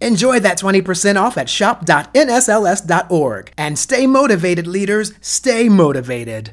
Enjoy that 20% off at shop.nsls.org. And stay motivated, leaders. Stay motivated.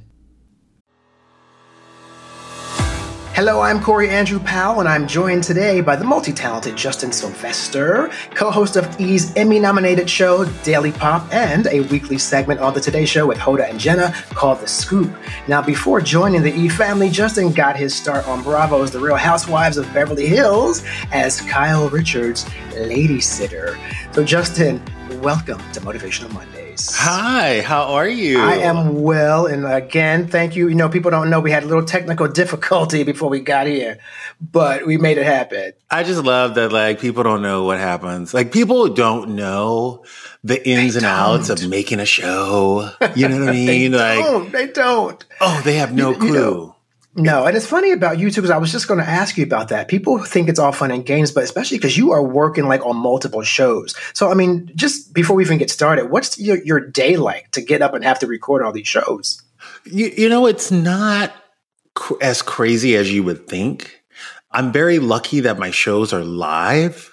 Hello, I'm Corey Andrew Powell, and I'm joined today by the multi talented Justin Sylvester, co host of E's Emmy nominated show Daily Pop, and a weekly segment on The Today Show with Hoda and Jenna called The Scoop. Now, before joining the E family, Justin got his start on Bravo's The Real Housewives of Beverly Hills as Kyle Richards' lady sitter. So, Justin, welcome to Motivational Monday. Hi, how are you? I am well, and again, thank you. You know, people don't know we had a little technical difficulty before we got here, but we made it happen. I just love that, like, people don't know what happens. Like, people don't know the ins and outs of making a show. You know what I mean? they like, don't. They don't. Oh, they have no You- clue. you know, No, and it's funny about you too because I was just going to ask you about that. People think it's all fun and games, but especially because you are working like on multiple shows. So, I mean, just before we even get started, what's your, your day like to get up and have to record all these shows? You, you know, it's not cr- as crazy as you would think. I'm very lucky that my shows are live,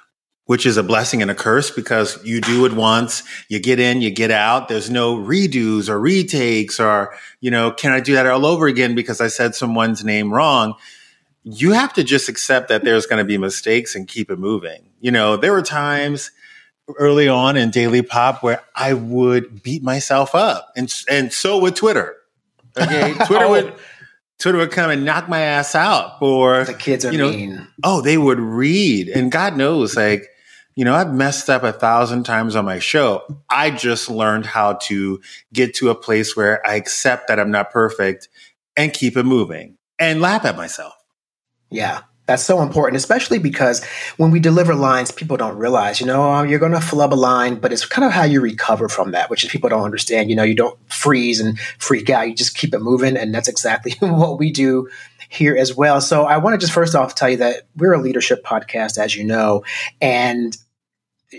which is a blessing and a curse because you do it once, you get in, you get out. There's no redos or retakes or, you know, can I do that all over again because I said someone's name wrong? You have to just accept that there's going to be mistakes and keep it moving. You know, there were times early on in Daily Pop where I would beat myself up and, and so would Twitter. Okay. Twitter Oh. would, Twitter would come and knock my ass out for The kids are you know, mean. oh, they would read. And God knows, like, you know, I've messed up a thousand times on my show. I just learned how to get to a place where I accept that I'm not perfect and keep it moving and laugh at myself. Yeah, that's so important, especially because when we deliver lines, people don't realize, you know, oh, you're going to flub a line, but it's kind of how you recover from that, which is people don't understand. You know, you don't freeze and freak out, you just keep it moving. And that's exactly what we do here as well. So I want to just first off tell you that we're a leadership podcast, as you know, and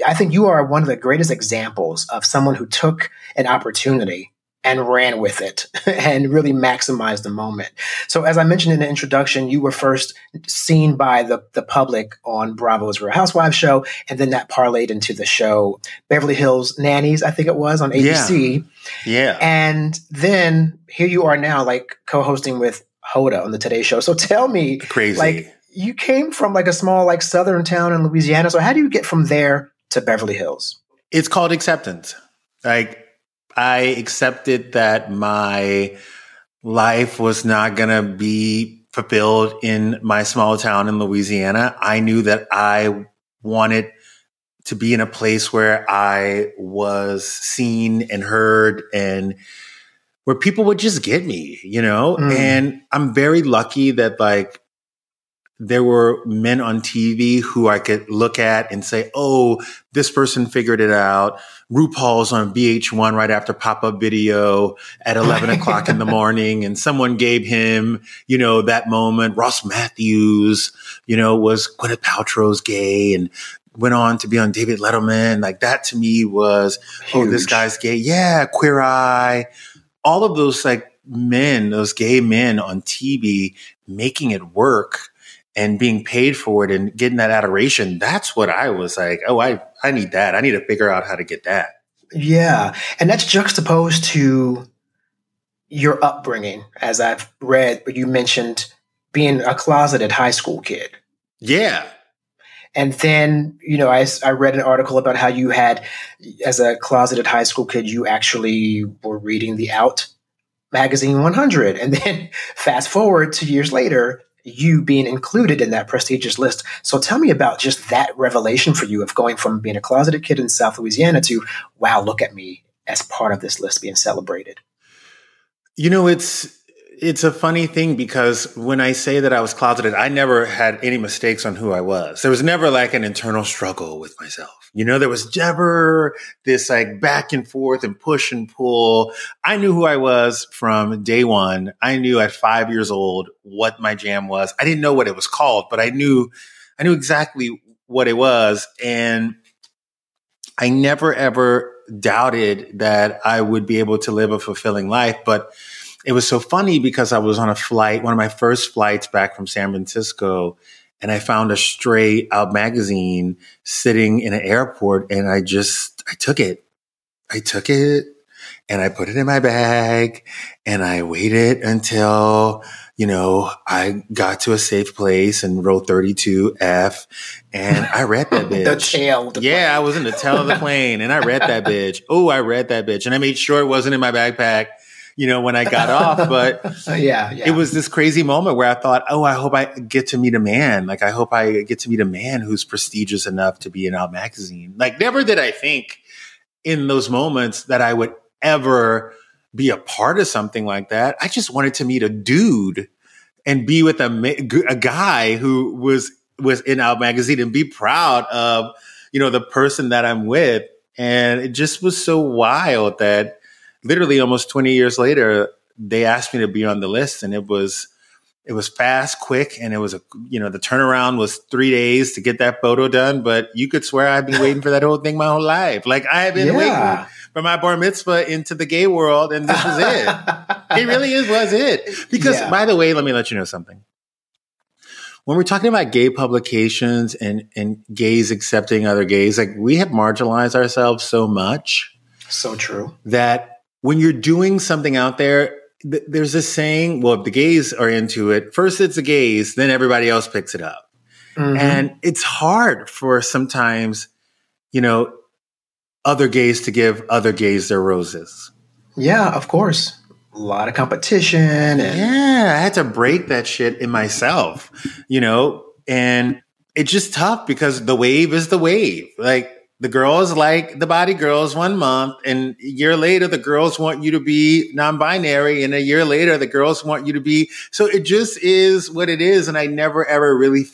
I think you are one of the greatest examples of someone who took an opportunity and ran with it and really maximized the moment. So, as I mentioned in the introduction, you were first seen by the, the public on Bravo's Real Housewives show, and then that parlayed into the show Beverly Hills Nannies, I think it was on ABC. Yeah. And then here you are now, like co hosting with Hoda on the Today Show. So, tell me, Crazy. like, you came from like a small, like, southern town in Louisiana. So, how do you get from there to Beverly Hills? it's called acceptance. Like I accepted that my life was not going to be fulfilled in my small town in Louisiana. I knew that I wanted to be in a place where I was seen and heard and where people would just get me, you know? Mm. And I'm very lucky that like there were men on TV who I could look at and say, "Oh, this person figured it out." RuPaul's on VH1 right after pop up video at 11 o'clock in the morning, and someone gave him, you know, that moment. Ross Mathews, you know, was Gwyneth Paltrow's gay and went on to be on David Letterman. Like that to me was, oh, this guy's gay. Yeah, Queer Eye. All of those like men, those gay men on TV making it work and being paid for it and getting that adoration. That's what I was like, oh, I, I need that. I need to figure out how to get that. Yeah. And that's juxtaposed to your upbringing, as I've read, but you mentioned being a closeted high school kid. Yeah. And then, you know, I, I read an article about how you had, as a closeted high school kid, you actually were reading the Out magazine 100. And then fast forward two years later, you being included in that prestigious list. So tell me about just that revelation for you of going from being a closeted kid in South Louisiana to, wow, look at me as part of this list being celebrated. You know, it's it's a funny thing because when I say that I was closeted, I never had any mistakes on who I was. There was never like an internal struggle with myself. You know, there was never this like back and forth and push and pull. I knew who I was from day one. I knew at five years old what my jam was. I didn't know what it was called, but I knew, I knew exactly what it was. And I never ever doubted that I would be able to live a fulfilling life. But it was so funny because I was on a flight, one of my first flights back from San Francisco, and I found a stray out magazine sitting in an airport and I just, I took it. I took it and I put it in my bag and I waited until, you know, I got to a safe place and wrote 32F and I read that bitch. the tail. The yeah, plane. I was in the tail of the plane and I read that bitch. Oh, I read that bitch and I made sure it wasn't in my backpack you know, when I got off. But uh, yeah, yeah, it was this crazy moment where I thought, oh, I hope I get to meet a man. Like, I hope I get to meet a man who's prestigious enough to be in Out Magazine. Like, never did I think in those moments that I would ever be a part of something like that. I just wanted to meet a dude and be with a, a guy who was was in Out Magazine and be proud of you know the person that I'm with. And it just was so wild that literally almost 20 years later, they asked me to be on the list and it was, it was fast, quick, and it was a, you know, the turnaround was three days to get that photo done. But you could swear I've been waiting for that whole thing my whole life. Like I have been yeah. waiting for my bar mitzvah into the gay world, and this was it. it really is was it. Because yeah. by the way, let me let you know something. When we're talking about gay publications and and gays accepting other gays, like we have marginalized ourselves so much. So true. That when you're doing something out there, th- there's a saying, well, if the gays are into it, first it's the gays, then everybody else picks it up. Mm-hmm. And it's hard for sometimes, you know, other gays to give other gays their roses. Yeah, of course. A lot of competition. And- yeah, I had to break that shit in myself, you know, and it's just tough because the wave is the wave. Like, the girls like the body girls one month and a year later the girls want you to be non-binary and a year later the girls want you to be so it just is what it is and i never ever really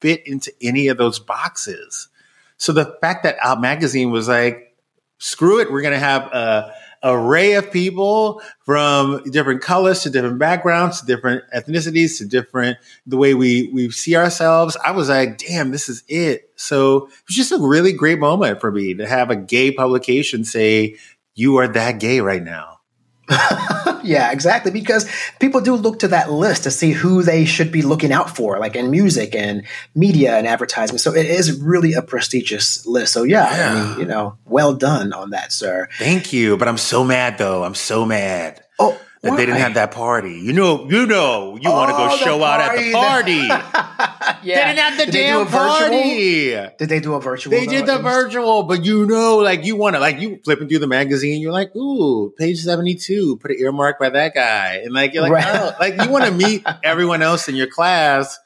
fit into any of those boxes. So the fact that out magazine was like screw it we're going to have a array of people from different colors to different backgrounds to different ethnicities to different the way we we see ourselves. I was like damn this is it. So it was just a really great moment for me to have a gay publication say you are that gay right now yeah, exactly. Because people do look to that list to see who they should be looking out for, like in music and media and advertising. So it is really a prestigious list. So yeah, yeah. I mean, you know, well done on that, sir. Thank you. But I'm so mad though. I'm so mad. Oh, Why? they didn't have that party. You know, you know, you oh, want to go show out at the party. yeah. They didn't have the did damn party. Did they do a virtual? They did the virtual, but you know, like you want to, like you flipping through the magazine, you're like, ooh, page seventy two, put an earmark by that guy, and like you're like, right. oh, like you want to meet everyone else in your class.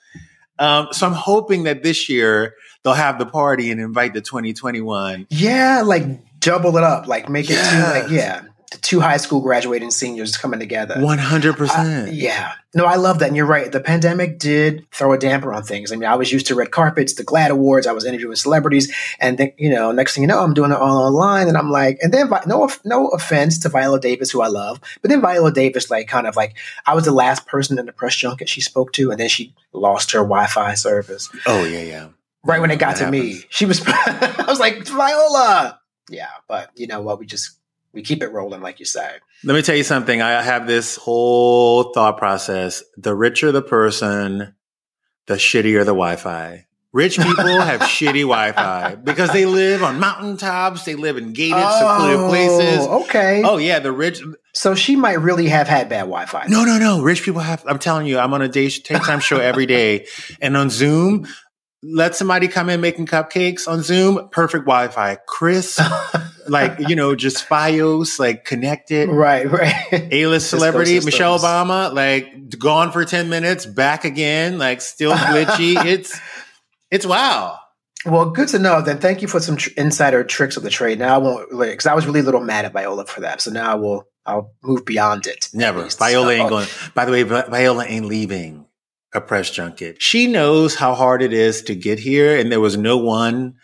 Um, so I'm hoping that this year they'll have the party and invite the 2021. Yeah, like double it up, like make it yes. two, like yeah the two high school graduating seniors coming together. 100%. Uh, yeah. No, I love that. And you're right. The pandemic did throw a damper on things. I mean, I was used to red carpets, the GLAAD Awards. I was interviewing celebrities. And then, you know, next thing you know, I'm doing it all online. And I'm like, and then no, no offense to Viola Davis, who I love, but then Viola Davis, like, kind of like, I was the last person in the press junket she spoke to. And then she lost her Wi Fi service. Oh, yeah, yeah. Right when it got that to happens. me, she was, I was like, Viola. Yeah. But you know what? We just, we keep it rolling, like you say. Let me tell you something. I have this whole thought process. The richer the person, the shittier the Wi Fi. Rich people have shitty Wi-Fi because they live on mountaintops. They live in gated, oh, secluded places. Okay. Oh yeah, the rich. So she might really have had bad Wi-Fi. No, no, no. Rich people have. I'm telling you, I'm on a day time show every day, and on Zoom, let somebody come in making cupcakes on Zoom. Perfect Wi-Fi, crisp. like you know, just FiOS, like connected. Right, right. A list celebrity Michelle Obama, like gone for ten minutes, back again, like still glitchy. it's it's wow. Well, good to know. Then thank you for some tr- insider tricks of the trade. Now I won't, because I was really a little mad at Viola for that. So now I will I'll move beyond it. Never. Viola so, ain't going. By the way, Viola ain't leaving a press junket. She knows how hard it is to get here, and there was no one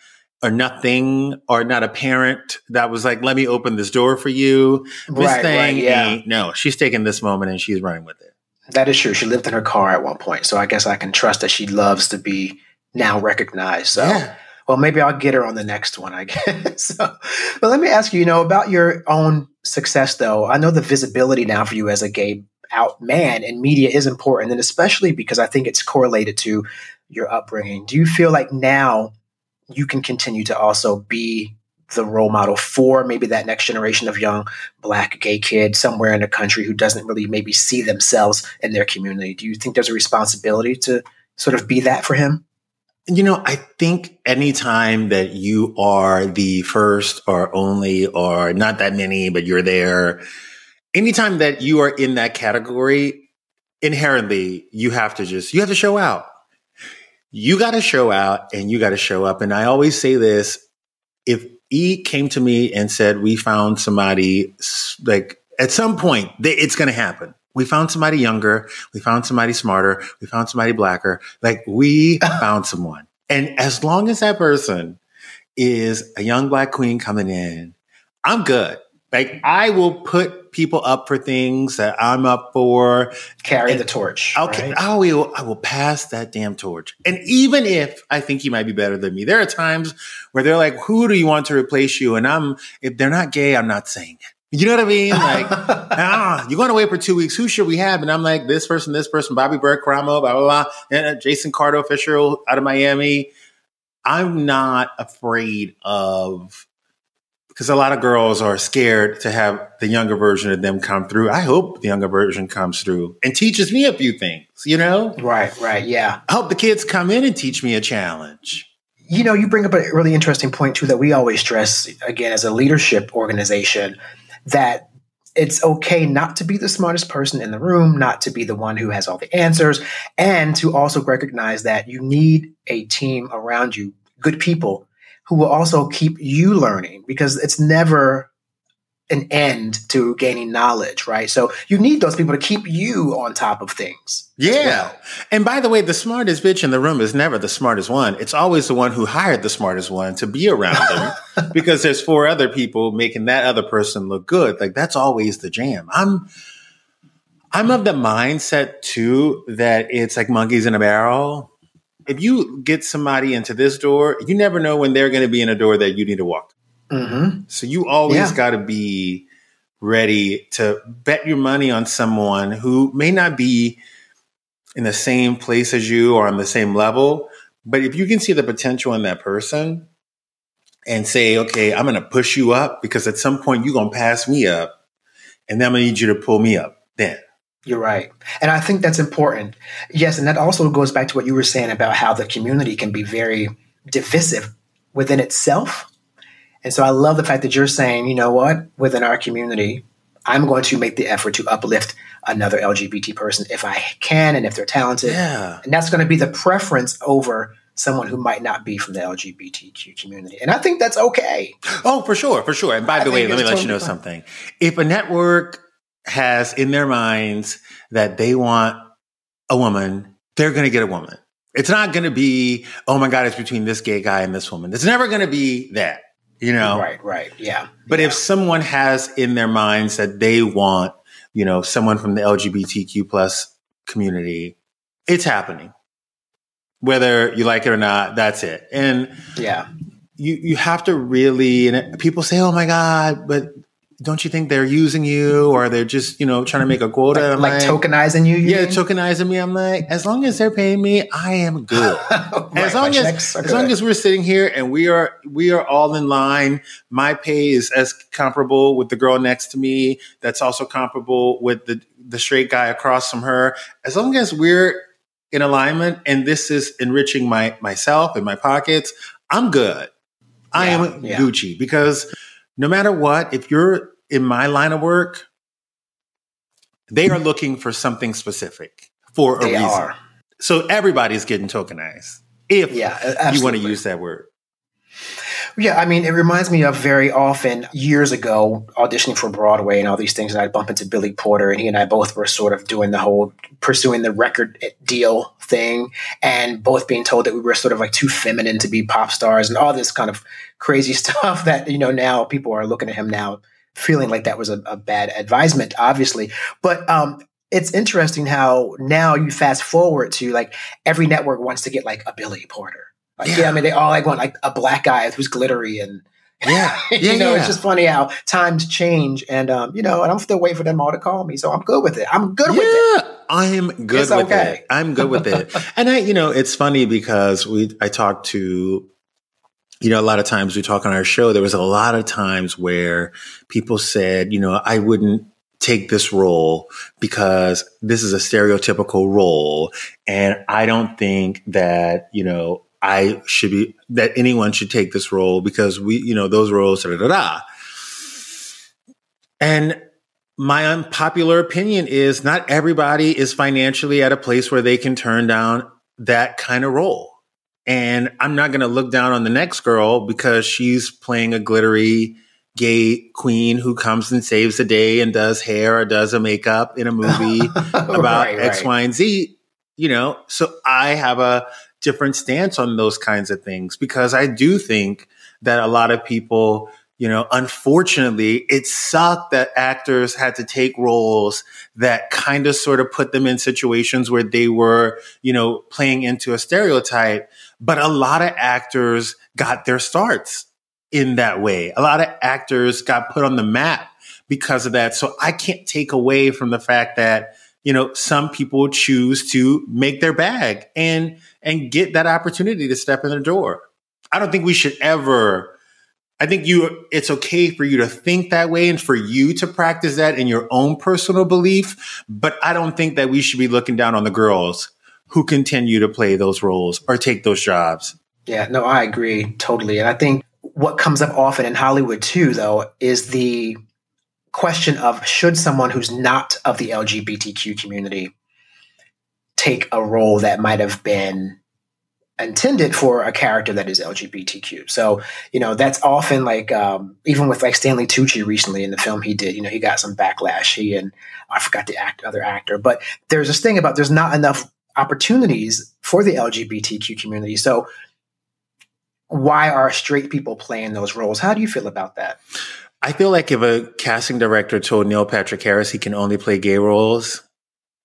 or nothing or not a parent that was like, "Let me open this door for you." This right, thing right, yeah. ain't. No, she's taking this moment and she's running with it. That is true. She lived in her car at one point, so I guess I can trust that she loves to be now recognized. So. Yeah well, maybe I'll get her on the next one, I guess. so, but let me ask you, you know, about your own success, though. I know the visibility now for you as a gay out man in media is important, and especially because I think it's correlated to your upbringing. Do you feel like now you can continue to also be the role model for maybe that next generation of young black gay kid somewhere in the country who doesn't really maybe see themselves in their community? Do you think there's a responsibility to sort of be that for him? You know, I think anytime that you are the first or only or not that many, but you're there, anytime that you are in that category, inherently you have to just, you have to show out. You got to show out and you got to show up. And I always say this if E came to me and said, we found somebody like at some point, it's going to happen we found somebody younger. We found somebody smarter. We found somebody blacker. Like we found someone. And as long as that person is a young black queen coming in, I'm good. Like I will put people up for things that I'm up for. Carry the torch. Okay. Right? I will I will pass that damn torch. And even if I think you might be better than me, there are times where they're like, who do you want to replace you? And I'm if they're not gay, I'm not saying it. You know what I mean? Like, ah, you're going to wait for two weeks. Who should we have? And I'm like, this person, this person, Bobby Berk, Karamo, blah, blah, blah. And uh, Jason Cardo official out of Miami. I'm not afraid of, because a lot of girls are scared to have the younger version of them come through. I hope the younger version comes through and teaches me a few things, you know? Right, right. Yeah. I hope the kids come in and teach me a challenge. You know, you bring up a really interesting point too that we always stress again as a leadership organization that it's okay not to be the smartest person in the room, not to be the one who has all the answers, and to also recognize that you need a team around you, good people who will also keep you learning because it's never an end to gaining knowledge, right? So you need those people to keep you on top of things. Yeah. Well. And by the way, the smartest bitch in the room is never the smartest one. It's always the one who hired the smartest one to be around them because there's four other people making that other person look good. Like that's always the jam. I'm I'm of the mindset too that it's like monkeys in a barrel. If you get somebody into this door, you never know when they're going to be in a door that you need to walk Mm-hmm. So you always yeah. got to be ready to bet your money on someone who may not be in the same place as you or on the same level. But if you can see the potential in that person and say, okay, I'm going to push you up because at some point you're going to pass me up and then I'm going to need you to pull me up then. You're right. And I think that's important. Yes. And that also goes back to what you were saying about how the community can be very divisive within itself and so I love the fact that you're saying, you know what, within our community, I'm going to make the effort to uplift another LGBT person if I can and if they're talented. Yeah. And that's going to be the preference over someone who might not be from the LGBTQ community. And I think that's okay. Oh, for sure, for sure. And by I the way, let me totally let you know fun. something. If a network has in their minds that they want a woman, they're going to get a woman. It's not going to be, oh my God, it's between this gay guy and this woman. It's never going to be that you know? Right, right. Yeah. But yeah. if someone has in their minds that they want, you know, someone from the LGBTQ plus community, it's happening. Whether you like it or not, that's it. And yeah. You you have to really and people say, "Oh my god, but don't you think they're using you or they're just you know trying to make a quota? Like, like tokenizing you, you yeah mean? tokenizing me. I'm like as long as they're paying me i am good. Right, as long as as long as we're sitting here and we are we are all in line my pay is as comparable with the girl next to me. That's also comparable with the the straight guy across from her. As long as we're in alignment and this is enriching my myself and my pockets i'm good. I am yeah. gucci because no matter what, if you're in my line of work, they are looking for something specific for a they reason. Are. So everybody's getting tokenized if yeah, you want to use that word. Yeah, I mean, it reminds me of very often years ago auditioning for Broadway and all these things, and I'd bump into Billy Porter, and he and I both were sort of doing the whole pursuing the record deal thing, and both being told that we were sort of like too feminine to be pop stars and all this kind of crazy stuff that you know now people are looking at him now feeling like that was a, a bad advisement, obviously. But um, it's interesting how now you fast forward to like every network wants to get like a Billy Porter. Like, yeah. yeah I mean, they all like want like a black guy who's glittery and yeah, yeah you know, yeah. it's just funny how times change, and um, you know, and I'm still waiting for them all to call me, so I'm good with it. I'm good with it. I'm good it's with okay. it. I'm good with it. and I, you know, it's funny because we, I talked to, you know, a lot of times we talk on our show. There was a lot of times where people said, you know, I wouldn't take this role because this is a stereotypical role. And I don't think that, you know, I should be, that anyone should take this role because we, you know, those roles, da da da. And my unpopular opinion is not everybody is financially at a place where they can turn down that kind of role. And I'm not going to look down on the next girl because she's playing a glittery, gay queen who comes and saves the day and does hair or does a makeup in a movie about right, X, right. Y, and Z. You know, so I have a different stance on those kinds of things because I do think that a lot of people, you know, unfortunately, it sucked that actors had to take roles that kind of sort of put them in situations where they were, you know, playing into a stereotype. But a lot of actors got their starts in that way. A lot of actors got put on the map because of that. So I can't take away from the fact that, you know, some people choose to make their bag and, and get that opportunity to step in the door. I don't think we should ever, I think you, it's okay for you to think that way and for you to practice that in your own personal belief. But I don't think that we should be looking down on the girls who continue to play those roles or take those jobs. Yeah, no, I agree totally. And I think what comes up often in Hollywood too, though, is the question of should someone who's not of the LGBTQ community take a role that might have been intended for a character that is LGBTQ. So, you know, that's often like, um, even with like Stanley Tucci recently in the film he did, you know, he got some backlash. He and I forgot the act, other actor, but there's this thing about there's not enough opportunities for the LGBTQ community. So why are straight people playing those roles? How do you feel about that? I feel like if a casting director told Neil Patrick Harris he can only play gay roles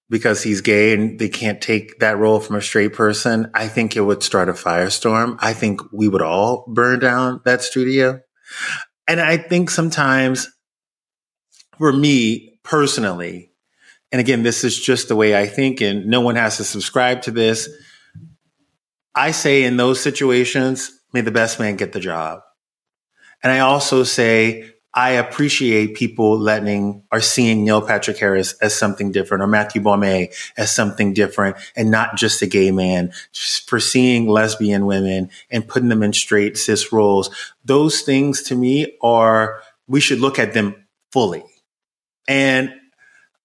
because he's gay and they can't take that role from a straight person, I think it would start a firestorm. I think we would all burn down that studio. And I think sometimes for me personally, and again, this is just the way I think, and no one has to subscribe to this. I say in those situations, may the best man get the job. And I also say, I appreciate people letting or seeing Neil Patrick Harris as something different or Matthew Baume as something different and not just a gay man for seeing lesbian women and putting them in straight cis roles. Those things to me are, we should look at them fully. And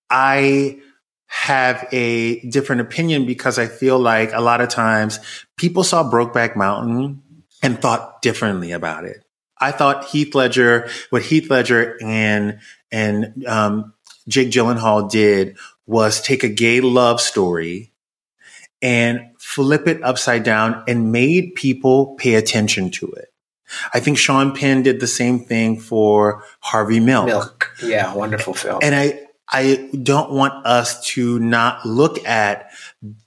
I have a different opinion because I feel like a lot of times people saw Brokeback Mountain and thought differently about it. I thought Heath Ledger, what Heath Ledger and and um, Jake Gyllenhaal did was take a gay love story and flip it upside down and made people pay attention to it. I think Sean Penn did the same thing for Harvey Milk. Milk, yeah, wonderful film. And I I don't want us to not look at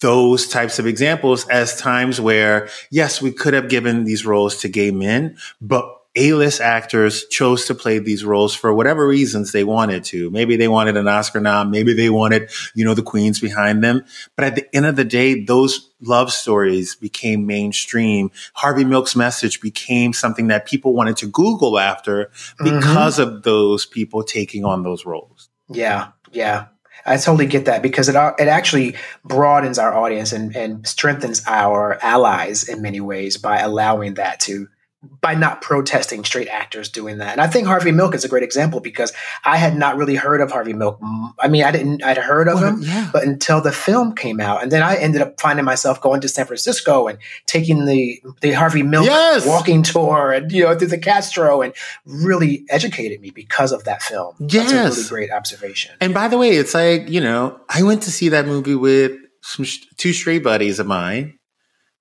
those types of examples as times where, yes, we could have given these roles to gay men, but a-list actors chose to play these roles for whatever reasons they wanted to. Maybe they wanted an Oscar nom. Maybe they wanted, you know, the queens behind them. But at the end of the day, those love stories became mainstream. Harvey Milk's message became something that people wanted to Google after mm-hmm. because mm-hmm. of those people taking on those roles. Yeah, yeah. I totally get that because it it actually broadens our audience and, and strengthens our allies in many ways by allowing that to by not protesting straight actors doing that. And I think Harvey Milk is a great example because I had not really heard of Harvey Milk. I mean, I didn't, I'd heard of well, him, yeah. but until the film came out. And then I ended up finding myself going to San Francisco and taking the, the Harvey Milk yes. walking tour and, you know, through the Castro and really educated me because of that film. Yes. That's a really great observation. And by the way, it's like, you know, I went to see that movie with some, two straight buddies of mine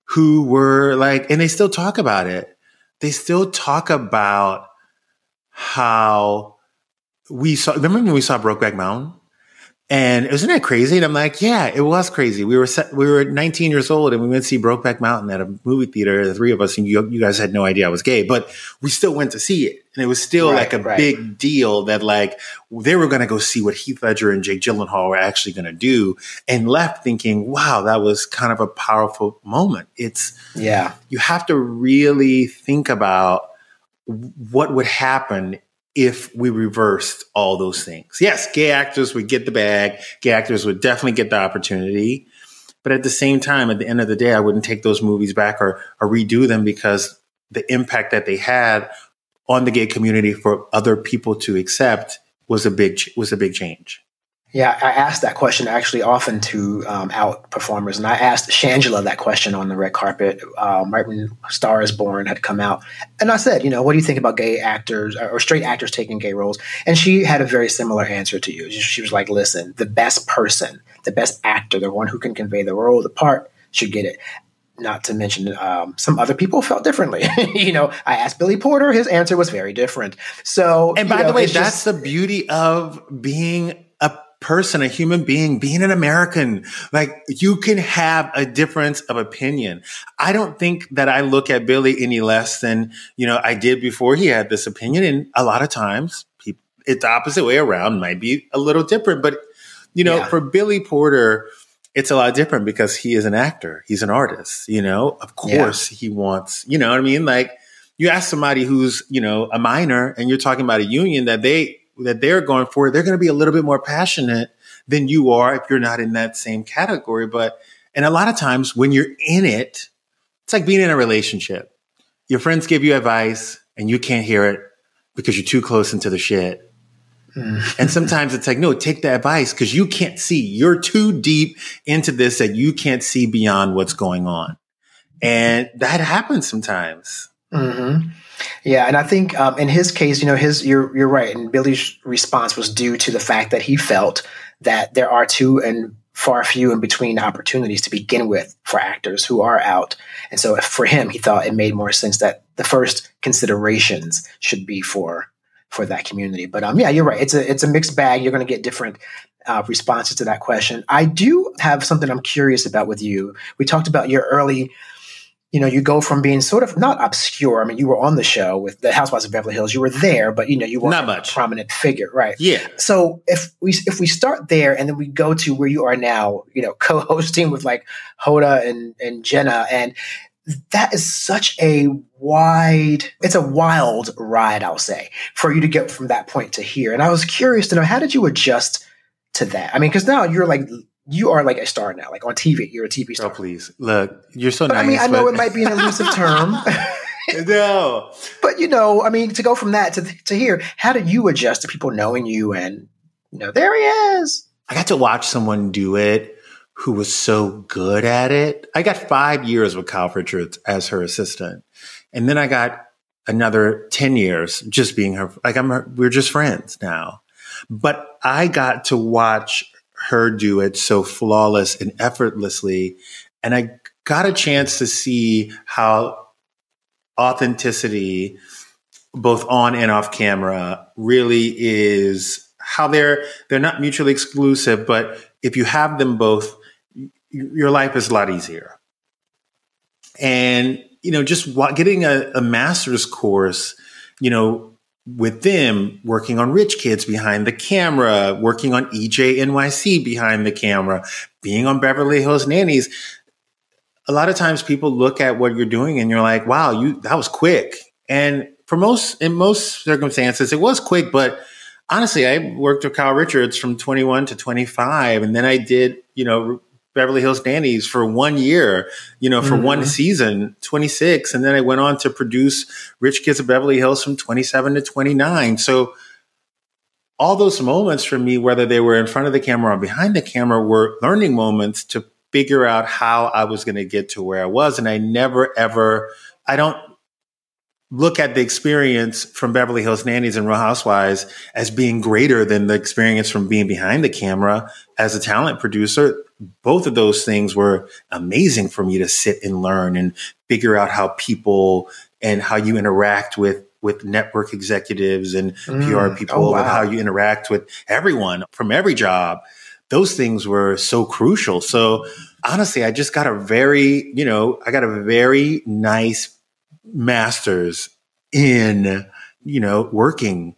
who were like, and they still talk about it they still talk about how we saw. Remember when we saw Brokeback Mountain? And isn't that crazy? And I'm like, yeah, it was crazy. We were set, we were 19 years old and we went to see Brokeback Mountain at a movie theater, the three of us, and you, you guys had no idea I was gay, but we still went to see it. And it was still right, like a right. big deal that like they were going to go see what Heath Ledger and Jake Gyllenhaal were actually going to do and left thinking, wow, that was kind of a powerful moment. It's, yeah, you have to really think about what would happen if we reversed all those things. Yes, gay actors would get the bag, gay actors would definitely get the opportunity. But at the same time, at the end of the day, I wouldn't take those movies back or, or redo them because the impact that they had on the gay community for other people to accept was a big was a big change. Yeah, I asked that question actually often to um, out performers, and I asked Shangela that question on the red carpet um, right when Star is Born had come out, and I said, you know, what do you think about gay actors or straight actors taking gay roles? And she had a very similar answer to you. She was like, listen, the best person, the best actor, the one who can convey the role, the part, should get it not to mention um, some other people felt differently. you know, I asked Billy Porter, his answer was very different. So, and by know, the way, that's just, the beauty of being person, a human being, being an American. Like you can have a difference of opinion. I don't think that I look at Billy any less than, you know, I did before he had this opinion. And a lot of times people, it's the opposite way around might be a little different. But, you know, yeah. for Billy Porter, it's a lot different because he is an actor. He's an artist, you know, of course yeah. he wants, you know what I mean? Like you ask somebody who's, you know, a minor and you're talking about a union that they, that they're going for, they're going to be a little bit more passionate than you are if you're not in that same category. But, and a lot of times when you're in it, it's like being in a relationship. Your friends give you advice and you can't hear it because you're too close into the shit. Mm. and sometimes it's like, no, take the advice because you can't see. You're too deep into this that you can't see beyond what's going on. And that happens sometimes. Mm-hmm. Yeah, and I think um, in his case, you know, his you're you're right, and Billy's response was due to the fact that he felt that there are two and far few in between opportunities to begin with for actors who are out, and so for him, he thought it made more sense that the first considerations should be for for that community. But um, yeah, you're right. It's a it's a mixed bag. You're going to get different uh, responses to that question. I do have something I'm curious about with you. We talked about your early you know, you go from being sort of not obscure. I mean, you were on the show with the Housewives of Beverly Hills. You were there, but you know, you weren't not much. a prominent figure, right? Yeah. So if we if we start there and then we go to where you are now, you know, co-hosting with like Hoda and and Jenna, and that is such a wide, it's a wild ride, I'll say, for you to get from that point to here. And I was curious to know how did you adjust to that? I mean, because now you're like you are like a star now, like on TV. You're a TV star. Oh, please. Look, you're so but, nice. I mean, I know it might be an elusive term. no. But, you know, I mean, to go from that to, to here, how did you adjust to people knowing you and, you know, there he is? I got to watch someone do it who was so good at it. I got five years with Kyle Richards as her assistant. And then I got another 10 years just being her. Like I'm, her, we're just friends now. But I got to watch her do it so flawless and effortlessly. And I got a chance to see how authenticity, both on and off camera, really is how they're they're not mutually exclusive, but if you have them both, your life is a lot easier. And you know, just getting a, a master's course, you know, with them working on rich kids behind the camera, working on EJ NYC behind the camera, being on Beverly Hills Nannies. A lot of times people look at what you're doing and you're like, wow, you that was quick. And for most in most circumstances, it was quick, but honestly, I worked with Kyle Richards from 21 to 25, and then I did, you know, Beverly Hills Nannies for one year, you know, for mm-hmm. one season, 26. And then I went on to produce Rich Kids of Beverly Hills from 27 to 29. So all those moments for me, whether they were in front of the camera or behind the camera, were learning moments to figure out how I was going to get to where I was. And I never, ever, I don't look at the experience from Beverly Hills Nannies and Real Housewives as being greater than the experience from being behind the camera as a talent producer. Both of those things were amazing for me to sit and learn and figure out how people and how you interact with with network executives and mm. PR people oh, wow. and how you interact with everyone from every job. Those things were so crucial. So honestly, I just got a very, you know, I got a very nice masters in, you know, working,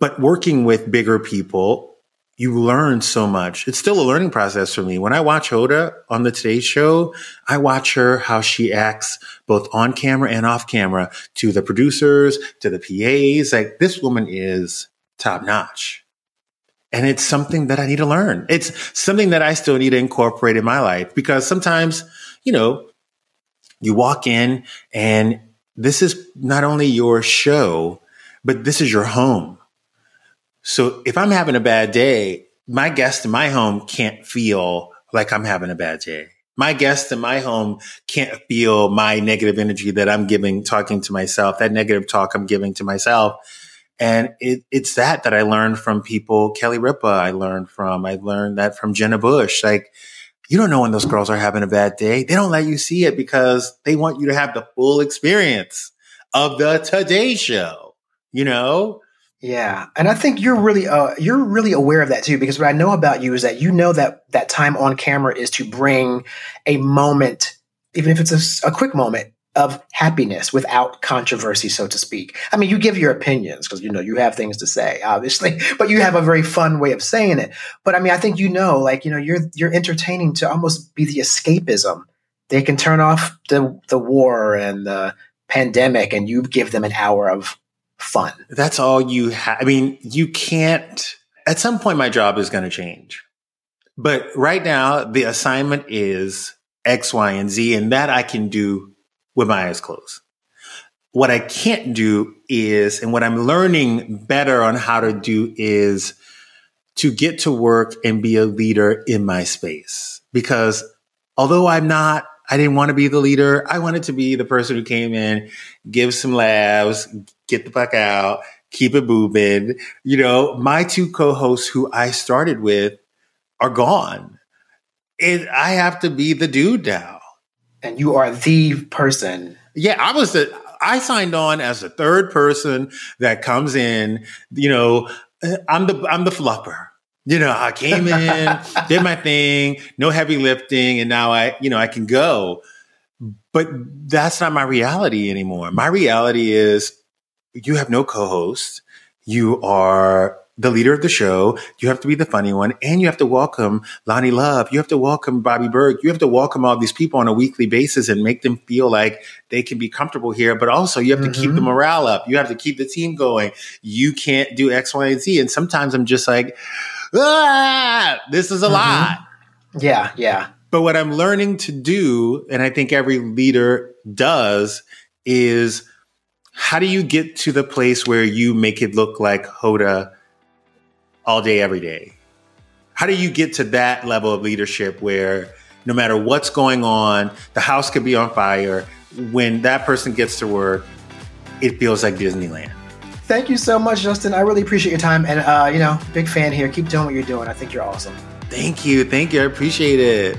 but working with bigger people, you learn so much. It's still a learning process for me. When I watch Hoda on the Today Show, I watch her how she acts both on camera and off camera to the producers, to the PAs. Like this woman is top notch. And it's something that I need to learn. It's something that I still need to incorporate in my life because sometimes, you know, you walk in and this is not only your show, but this is your home. So if I'm having a bad day, my guest in my home can't feel like I'm having a bad day. My guest in my home can't feel my negative energy that I'm giving, talking to myself, that negative talk I'm giving to myself. And it, it's that that I learned from people, Kelly Ripa, I learned from, I learned that from Jenna Bush. Like, you don't know when those girls are having a bad day. They don't let you see it because they want you to have the full experience of the Today Show, you know? Yeah, and I think you're really uh, you're really aware of that too because what I know about you is that you know that that time on camera is to bring a moment, even if it's a, a quick moment, of happiness without controversy, so to speak. I mean, you give your opinions because you know you have things to say, obviously, but you have a very fun way of saying it. But I mean, I think you know, like you know, you're you're entertaining to almost be the escapism. They can turn off the the war and the pandemic, and you give them an hour of fun. That's all you have. I mean, you can't. At some point, my job is going to change, but right now, the assignment is X, Y, and Z, and that I can do with my eyes closed. What I can't do is, and what I'm learning better on how to do is to get to work and be a leader in my space. Because although I'm not, I didn't want to be the leader. I wanted to be the person who came in, give some laughs, get the fuck out, keep it moving. You know, my two co-hosts who I started with are gone. And I have to be the dude now and you are the person. Yeah, I was the I signed on as a third person that comes in. You know, I'm the I'm the flupper. You know, I came in, did my thing, no heavy lifting, and now I, you know, I can go. But that's not my reality anymore. My reality is you have no co-host. You are the leader of the show. You have to be the funny one and you have to welcome Loni Love. You have to welcome Bobby Berk. You have to welcome all these people on a weekly basis and make them feel like they can be comfortable here. But also you have mm-hmm. to keep the mm-hmm. morale up. You have to keep the team going. You can't do X, Y, and Z. And sometimes I'm just like, ah, this is a mm-hmm. lot. Yeah. Yeah. But what I'm learning to do, and I think every leader does, is how do you get to the place where you make it look like Hoda all day, every day. How do you get to that level of leadership where no matter what's going on, the house could be on fire. When that person gets to work, it feels like Disneyland. Thank you so much, Justin. I really appreciate your time. And, uh, you know, big fan here. Keep doing what you're doing. I think you're awesome. Thank you. Thank you. I appreciate it.